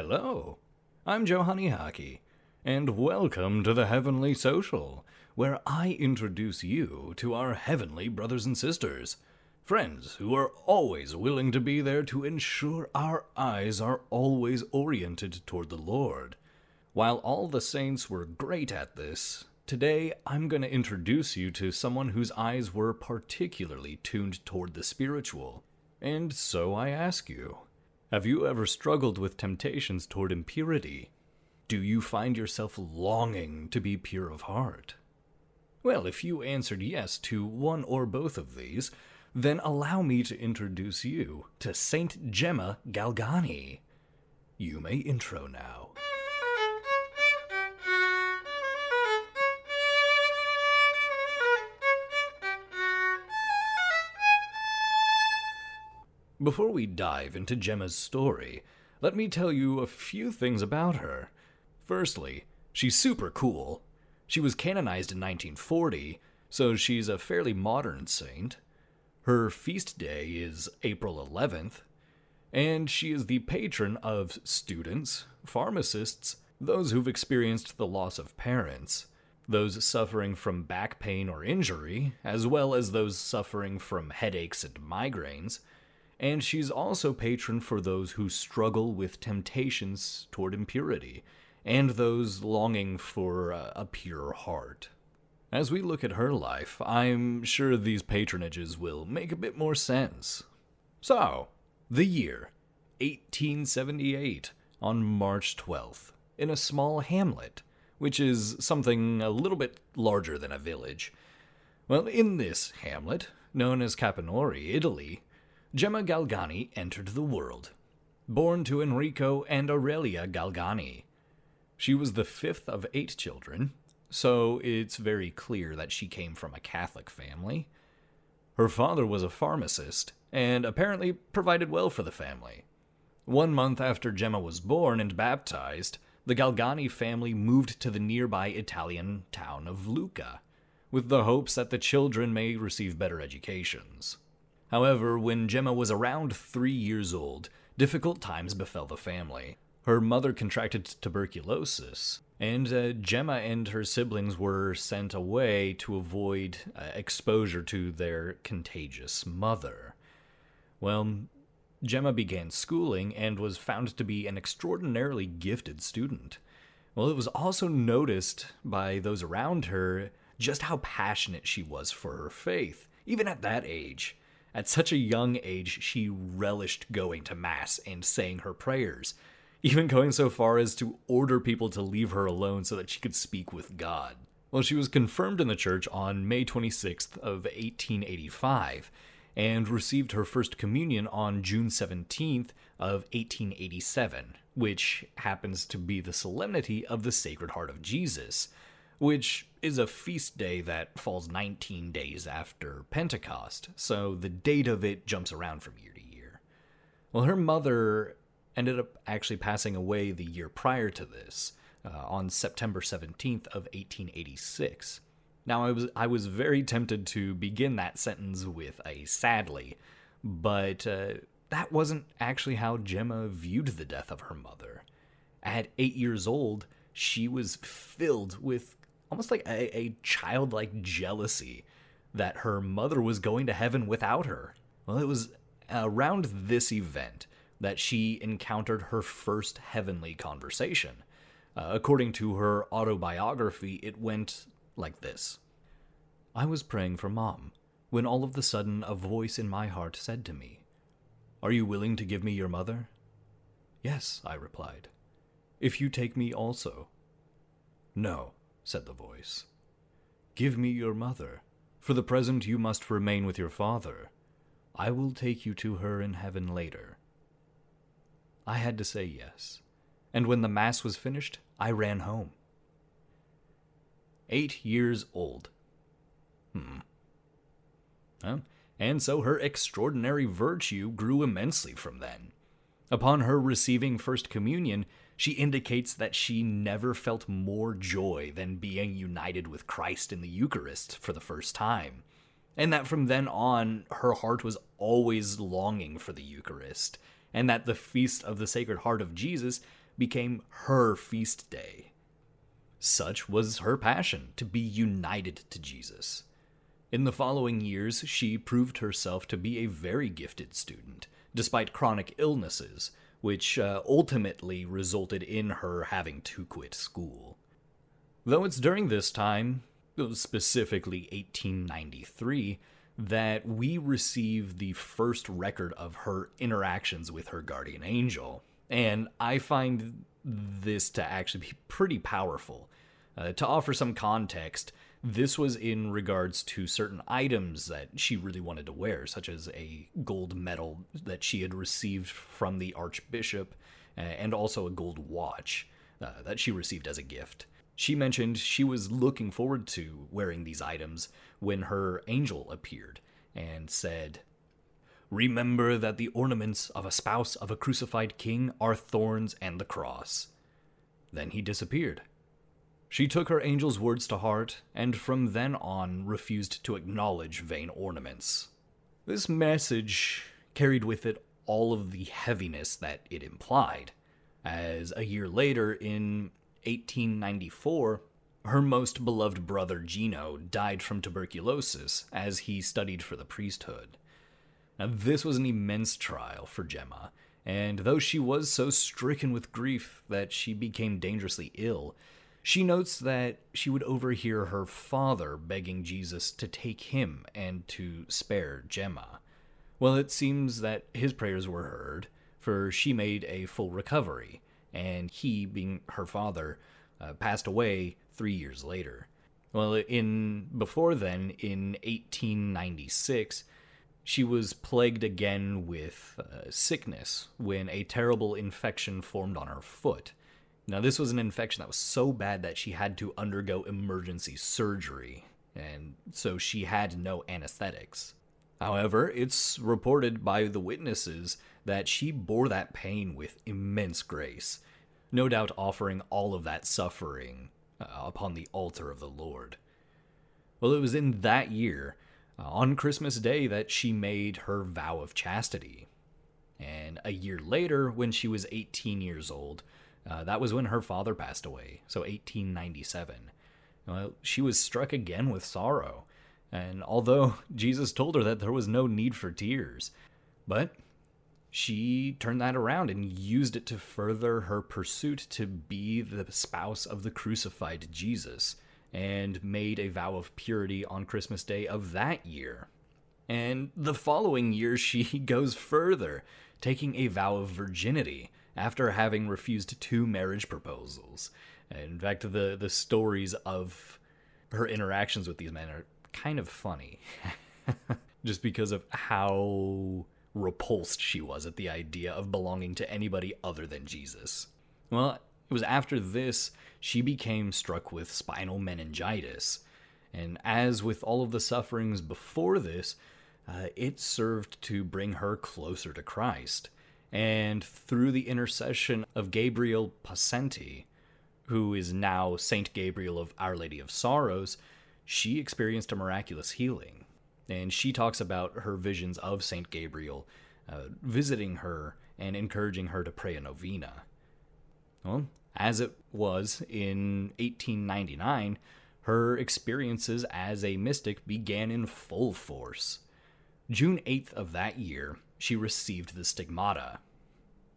Hello, I'm Joe Honeyhockey, and welcome to the Heavenly Social, where I introduce you to our heavenly brothers and sisters, friends who are always willing to be there to ensure our eyes are always oriented toward the Lord. While all the saints were great at this, today I'm going to introduce you to someone whose eyes were particularly tuned toward the spiritual. And so I ask you, have you ever struggled with temptations toward impurity? Do you find yourself longing to be pure of heart? Well, if you answered yes to one or both of these, then allow me to introduce you to Saint Gemma Galgani. You may intro now. Before we dive into Gemma's story, let me tell you a few things about her. Firstly, she's super cool. She was canonized in 1940, so she's a fairly modern saint. Her feast day is April 11th, and she is the patron of students, pharmacists, those who've experienced the loss of parents, those suffering from back pain or injury, as well as those suffering from headaches and migraines and she's also patron for those who struggle with temptations toward impurity, and those longing for a, pure heart. As we look at her life, I'm sure these patronages will make a bit more sense. So, the year 1878, on March 12th, in a small hamlet, which is something a little bit larger than a village. Well, in this hamlet, known as Capannori, Italy, Gemma Galgani entered the world. Born to Enrico and Aurelia Galgani. She was the fifth of eight children, so it's very clear that she came from a Catholic family. Her father was a pharmacist, and apparently provided well for the family. One month after Gemma was born and baptized, the Galgani family moved to the nearby Italian town of Lucca, with the hopes that the children may receive better educations. However, when Gemma was around three years old, difficult times befell the family. Her mother contracted tuberculosis, and uh, Gemma and her siblings were sent away to avoid uh, exposure to their contagious mother. Well, Gemma began schooling and was found to be an extraordinarily gifted student. Well, it was also noticed by those around her just how passionate she was for her faith, even at that age. At such a young age, she relished going to Mass and saying her prayers, even going so far as to order people to leave her alone so that she could speak with God. Well, she was confirmed in the church on May 26th of 1885 and received her first communion on June 17th of 1887, which happens to be the solemnity of the Sacred Heart of Jesus, which is a feast day that falls 19 days after Pentecost, so the date of it jumps around from year to year. Well, her mother ended up actually passing away the year prior to this, uh, on September 17th of 1886. Now, I was I was very tempted to begin that sentence with a sadly, but uh, that wasn't actually how Gemma viewed the death of her mother. At eight years old, she was filled with almost like a, a childlike jealousy that her mother was going to heaven without her. Well, it was around this event that she encountered her first heavenly conversation. Uh, according to her autobiography, it went like this I was praying for mom when all of the sudden a voice in my heart said to me, Are you willing to give me your mother? Yes, I replied. If you take me also. No, said the voice. Give me your mother. For the present you must remain with your father. I will take you to her in heaven later. I had to say yes, and when the Mass was finished, I ran home. Eight years old. Hmm. Well, and so her extraordinary virtue grew immensely from then. Upon her receiving First Communion, she indicates that she never felt more joy than being united with Christ in the Eucharist for the first time, and that from then on her heart was always longing for the Eucharist, and that the feast of the Sacred Heart of Jesus became her feast day. Such was her passion to be united to Jesus. In the following years, she proved herself to be a very gifted student, despite chronic illnesses, which uh, ultimately resulted in her having to quit school. Though it's during this time, specifically 1893, that we receive the first record of her interactions with her guardian angel. And I find this to actually be pretty powerful. Uh, to offer some context, this was in regards to certain items that she really wanted to wear, such as a gold medal that she had received from the Archbishop, uh, and also a gold watch uh, that she received as a gift. She mentioned she was looking forward to wearing these items when her angel appeared and said, Remember that the ornaments of a spouse of a crucified king are thorns and the cross. Then he disappeared. She took her angel's words to heart, and from then on refused to acknowledge vain ornaments. This message carried with it all of the heaviness that it implied, as a year later, in 1894, her most beloved brother Gino died from tuberculosis as he studied for the priesthood. Now, this was an immense trial for Gemma, and though she was so stricken with grief that she became dangerously ill, she notes that she would overhear her father begging Jesus to take him and to spare Gemma. Well, it seems that his prayers were heard, for she made a full recovery, and he, being her father, uh, passed away three years later. Well, in before then, in 1896, she was plagued again with uh, sickness when a terrible infection formed on her foot. Now, this was an infection that was so bad that she had to undergo emergency surgery, and so she had no anesthetics. However, it's reported by the witnesses that she bore that pain with immense grace, no doubt offering all of that suffering uh, upon the altar of the Lord. Well, it was in that year, uh, on Christmas Day, that she made her vow of chastity. And a year later, when she was 18 years old, uh, that was when her father passed away, so 1897. Well, she was struck again with sorrow, and although Jesus told her that there was no need for tears, but she turned that around and used it to further her pursuit to be the spouse of the crucified Jesus, and made a vow of purity on Christmas Day of that year. And the following year, she goes further, taking a vow of virginity after having refused two marriage proposals. In fact, the, the stories of her interactions with these men are kind of funny. Just because of how repulsed she was at the idea of belonging to anybody other than Jesus. Well, it was after this she became struck with spinal meningitis. And as with all of the sufferings before this, uh, it served to bring her closer to Christ and through the intercession of Gabriel Possenti, who is now Saint Gabriel of Our Lady of Sorrows, she experienced a miraculous healing. And she talks about her visions of Saint Gabriel uh, visiting her and encouraging her to pray a novena. Well, as it was in 1899, her experiences as a mystic began in full force. June 8th of that year, she received the stigmata.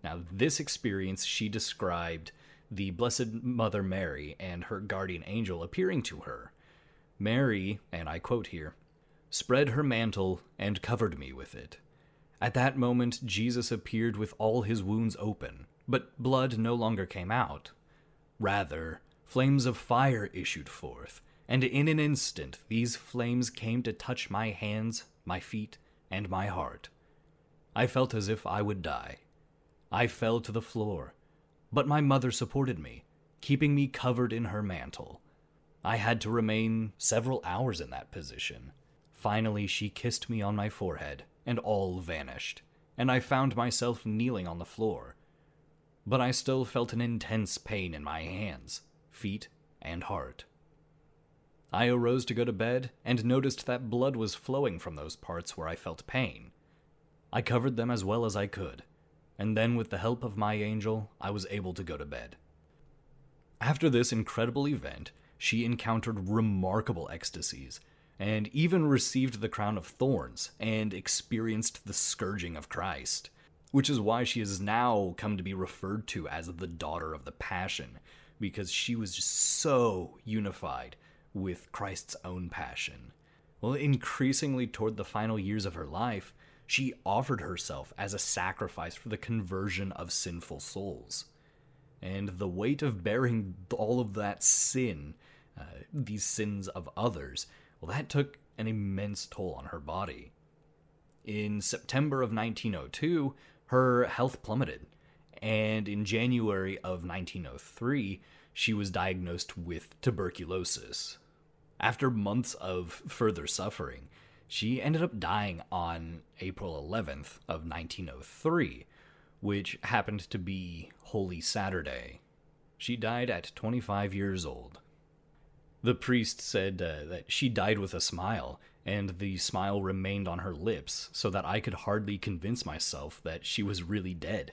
Now, this experience she described the Blessed Mother Mary and her guardian angel appearing to her. Mary, and I quote here, spread her mantle and covered me with it. At that moment, Jesus appeared with all his wounds open, but blood no longer came out. Rather, flames of fire issued forth, and in an instant these flames came to touch my hands, my feet, and my heart. I felt as if I would die. I fell to the floor, but my mother supported me, keeping me covered in her mantle. I had to remain several hours in that position. Finally, she kissed me on my forehead, and all vanished, and I found myself kneeling on the floor. But I still felt an intense pain in my hands, feet, and heart. I arose to go to bed and noticed that blood was flowing from those parts where I felt pain. I covered them as well as I could, and then with the help of my angel, I was able to go to bed. After this incredible event, she encountered remarkable ecstasies, and even received the crown of thorns and experienced the scourging of Christ, which is why she has now come to be referred to as the daughter of the Passion, because she was just so unified with Christ's own passion. Well, increasingly toward the final years of her life, she offered herself as a sacrifice for the conversion of sinful souls. And the weight of bearing all of that sin, uh, these sins of others, well, that took an immense toll on her body. In September of 1902, her health plummeted, and in January of 1903, she was diagnosed with tuberculosis. After months of further suffering, she ended up dying on April 11th of 1903, which happened to be Holy Saturday. She died at 25 years old. The priest said uh, that she died with a smile, and the smile remained on her lips so that I could hardly convince myself that she was really dead.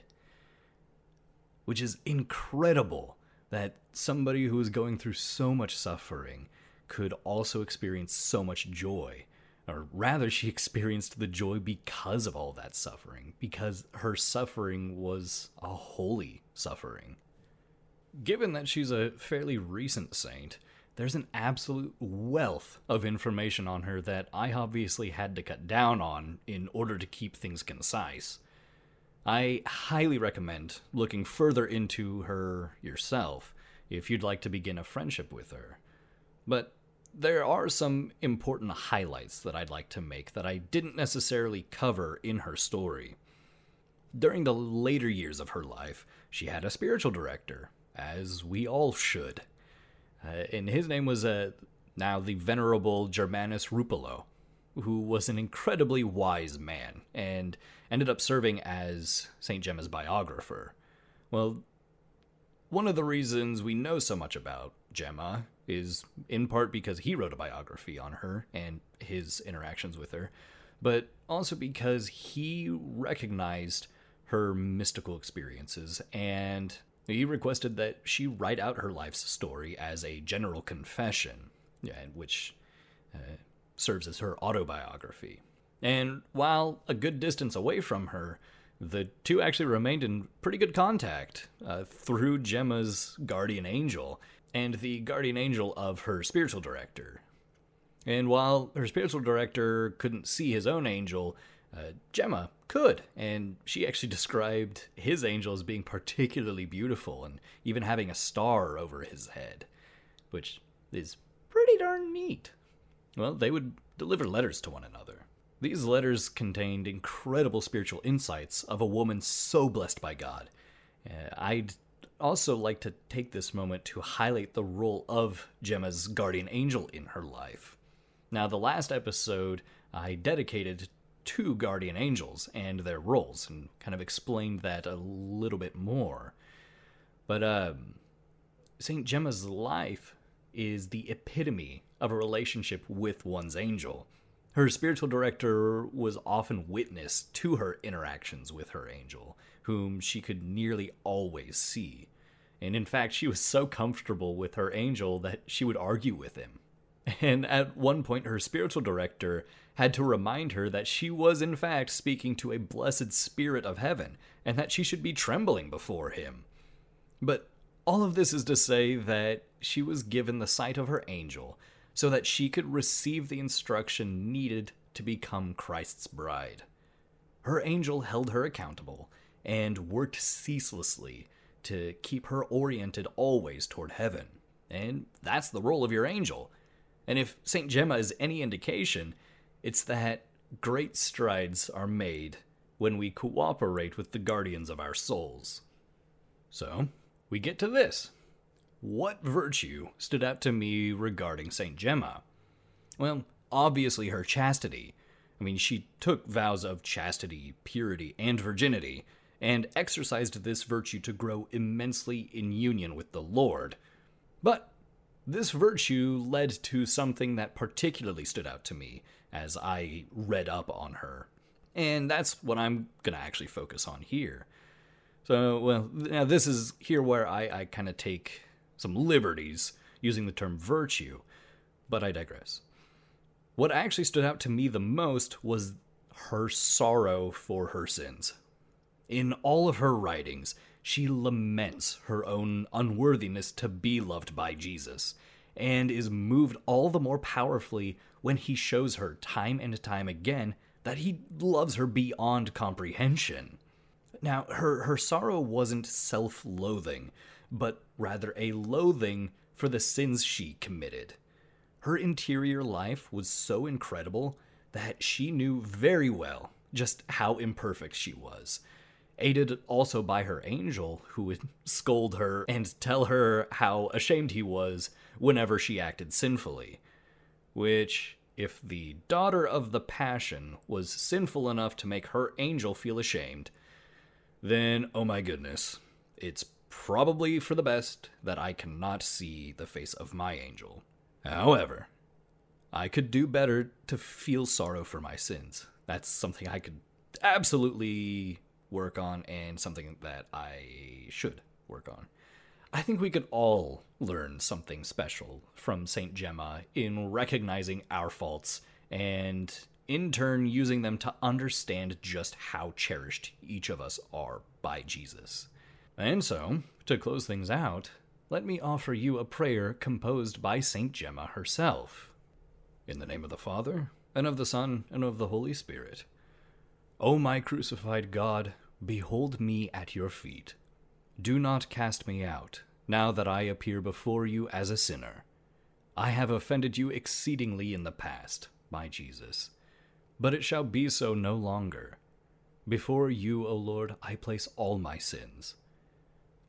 Which is incredible that somebody who was going through so much suffering could also experience so much joy. Or rather, she experienced the joy because of all that suffering, because her suffering was a holy suffering. Given that she's a fairly recent saint, there's an absolute wealth of information on her that I obviously had to cut down on in order to keep things concise. I highly recommend looking further into her yourself if you'd like to begin a friendship with her. But there are some important highlights that I'd like to make that I didn't necessarily cover in her story. During the later years of her life, she had a spiritual director, as we all should. Uh, and his name was uh, now the Venerable Germanus Ruoppolo, who was an incredibly wise man and ended up serving as St. Gemma's biographer. Well, one of the reasons we know so much about Gemma is in part because he wrote a biography on her and his interactions with her, but also because he recognized her mystical experiences and he requested that she write out her life's story as a general confession, which uh, serves as her autobiography. And while a good distance away from her, the two actually remained in pretty good contact uh, through Gemma's guardian angel and the guardian angel of her spiritual director. And while her spiritual director couldn't see his own angel, uh, Gemma could, and she actually described his angel as being particularly beautiful and even having a star over his head, which is pretty darn neat. Well, they would deliver letters to one another. These letters contained incredible spiritual insights of a woman so blessed by God. Uh, I'd also like to take this moment to highlight the role of Gemma's guardian angel in her life. Now, the last episode I dedicated to guardian angels and their roles and kind of explained that a little bit more. But um, St. Gemma's life is the epitome of a relationship with one's angel. Her spiritual director was often witness to her interactions with her angel, whom she could nearly always see. And in fact, she was so comfortable with her angel that she would argue with him. And at one point, her spiritual director had to remind her that she was, in fact, speaking to a blessed spirit of heaven, and that she should be trembling before him. But all of this is to say that she was given the sight of her angel so that she could receive the instruction needed to become Christ's bride. Her angel held her accountable and worked ceaselessly to keep her oriented always toward heaven. And that's the role of your angel. And if St. Gemma is any indication, it's that great strides are made when we cooperate with the guardians of our souls. So, we get to this. What virtue stood out to me regarding St. Gemma? Well, obviously her chastity. I mean, she took vows of chastity, purity, and virginity, and exercised this virtue to grow immensely in union with the Lord. But this virtue led to something that particularly stood out to me as I read up on her. And that's what I'm going to actually focus on here. So, well, now this is here where I, I kind of take some liberties using the term virtue, but I digress. What actually stood out to me the most was her sorrow for her sins. In all of her writings, she laments her own unworthiness to be loved by Jesus, and is moved all the more powerfully when he shows her time and time again that he loves her beyond comprehension. Now, her, her sorrow wasn't self loathing, but rather a loathing for the sins she committed. Her interior life was so incredible that she knew very well just how imperfect she was. Aided also by her angel, who would scold her and tell her how ashamed he was whenever she acted sinfully. Which, if the daughter of the Passion was sinful enough to make her angel feel ashamed, then, oh my goodness, it's probably for the best that I cannot see the face of my angel. However, I could do better to feel sorrow for my sins. That's something I could absolutely work on and something that I should work on. I think we could all learn something special from St. Gemma in recognizing our faults and in turn using them to understand just how cherished each of us are by Jesus. And so, to close things out, let me offer you a prayer composed by St. Gemma herself. In the name of the Father, and of the Son, and of the Holy Spirit. O my crucified God, behold me at your feet. Do not cast me out, now that I appear before you as a sinner. I have offended you exceedingly in the past, my Jesus but it shall be so no longer. Before you, O Lord, I place all my sins.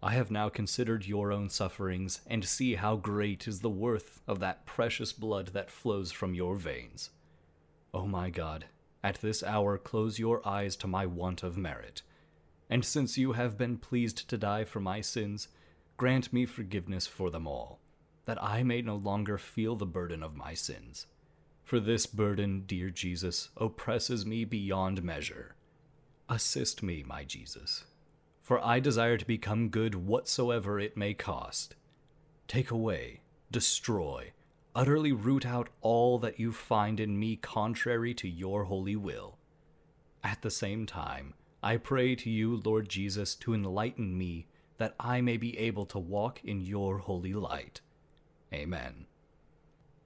I have now considered your own sufferings, and see how great is the worth of that precious blood that flows from your veins. O my God, at this hour close your eyes to my want of merit. And since you have been pleased to die for my sins, grant me forgiveness for them all, that I may no longer feel the burden of my sins for this burden, dear Jesus, oppresses me beyond measure. Assist me, my Jesus, for I desire to become good whatsoever it may cost. Take away, destroy, utterly root out all that you find in me contrary to your holy will. At the same time, I pray to you, Lord Jesus, to enlighten me that I may be able to walk in your holy light. Amen.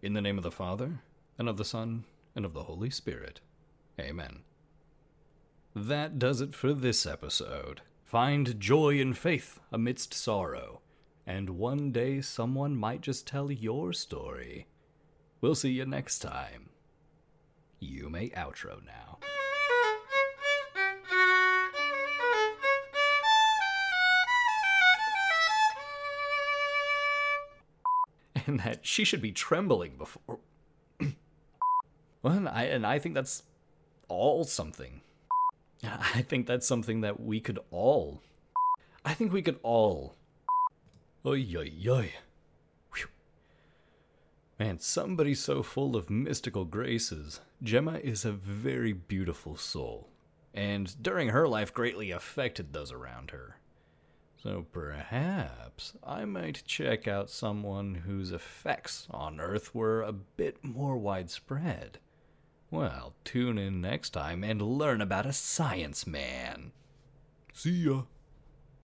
In the name of the Father, and of the Son, and of the Holy Spirit. Amen. That does it for this episode. Find joy and faith amidst sorrow, and one day someone might just tell your story. We'll see you next time. You may outro now. and that she should be trembling before. Well, and I, and I think that's all something. I think that's something that we could all. I think we could all. Oy, oy, oy. Whew. Man, somebody so full of mystical graces. Gemma is a very beautiful soul, and during her life greatly affected those around her. So perhaps I might check out someone whose effects on Earth were a bit more widespread. Well, tune in next time and learn about a science man. See ya.